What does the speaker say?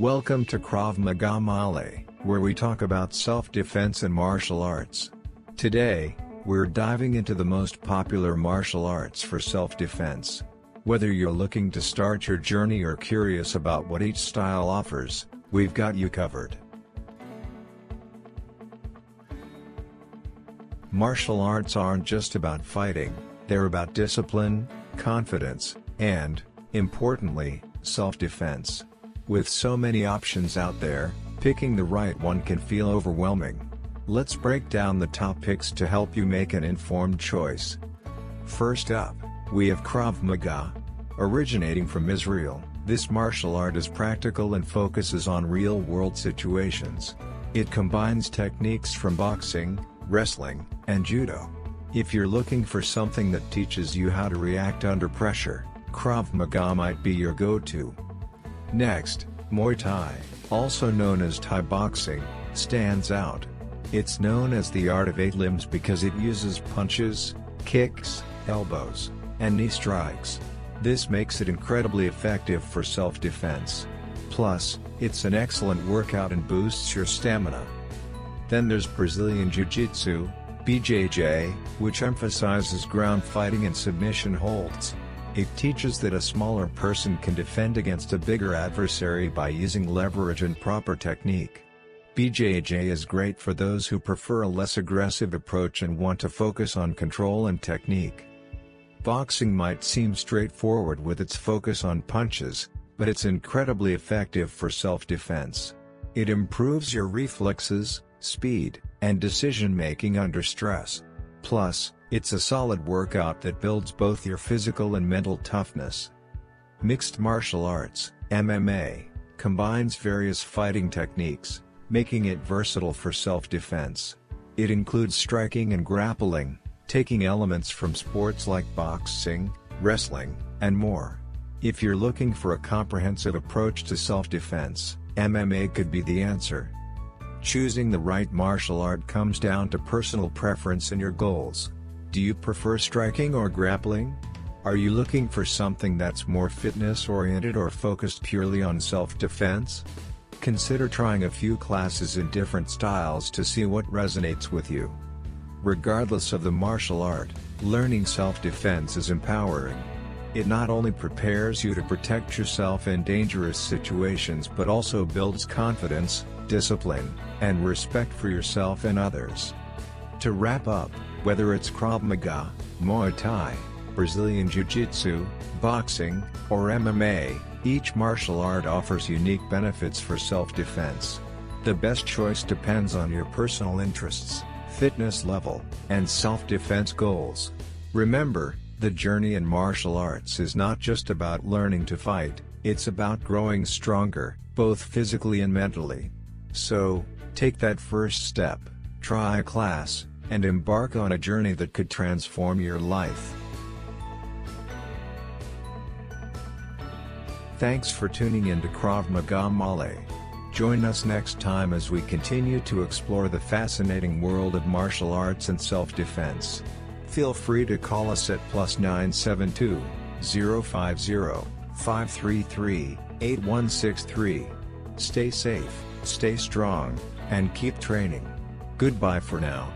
Welcome to Krav Maga Male, where we talk about self-defense and martial arts. Today, we're diving into the most popular martial arts for self-defense. Whether you're looking to start your journey or curious about what each style offers, we've got you covered. Martial arts aren't just about fighting, they're about discipline, confidence, and, importantly, self-defense. With so many options out there, picking the right one can feel overwhelming. Let's break down the top picks to help you make an informed choice. First up, we have Krav Maga. Originating from Israel, this martial art is practical and focuses on real-world situations. It combines techniques from boxing, wrestling, and judo. If you're looking for something that teaches you how to react under pressure, Krav Maga might be your go-to. Next, Muay Thai, also known as Thai boxing, stands out. It's known as the art of eight limbs because it uses punches, kicks, elbows, and knee strikes. This makes it incredibly effective for self-defense. Plus, it's an excellent workout and boosts your stamina. Then there's Brazilian Jiu-Jitsu, BJJ, which emphasizes ground fighting and submission holds. It teaches that a smaller person can defend against a bigger adversary by using leverage and proper technique. BJJ is great for those who prefer a less aggressive approach and want to focus on control and technique. Boxing might seem straightforward with its focus on punches, but it's incredibly effective for self-defense. It improves your reflexes, speed, and decision-making under stress. Plus, it's a solid workout that builds both your physical and mental toughness. Mixed martial arts, MMA, combines various fighting techniques, making it versatile for self-defense. It includes striking and grappling, taking elements from sports like boxing, wrestling, and more. If you're looking for a comprehensive approach to self-defense, MMA could be the answer. Choosing the right martial art comes down to personal preference and your goals. Do you prefer striking or grappling? Are you looking for something that's more fitness-oriented or focused purely on self-defense? Consider trying a few classes in different styles to see what resonates with you. Regardless of the martial art, learning self-defense is empowering. It not only prepares you to protect yourself in dangerous situations but also builds confidence, discipline, and respect for yourself and others. To wrap up, whether it's Krav Maga, Muay Thai, Brazilian Jiu-Jitsu, boxing, or MMA, each martial art offers unique benefits for self-defense. The best choice depends on your personal interests, fitness level, and self-defense goals. Remember, the journey in martial arts is not just about learning to fight, it's about growing stronger, both physically and mentally. So, take that first step, try a class, and embark on a journey that could transform your life. Thanks for tuning in to Krav Maga Male. Join us next time as we continue to explore the fascinating world of martial arts and self-defense. Feel free to call us at plus 972 050 533 8163. Stay safe, stay strong, and keep training. Goodbye for now.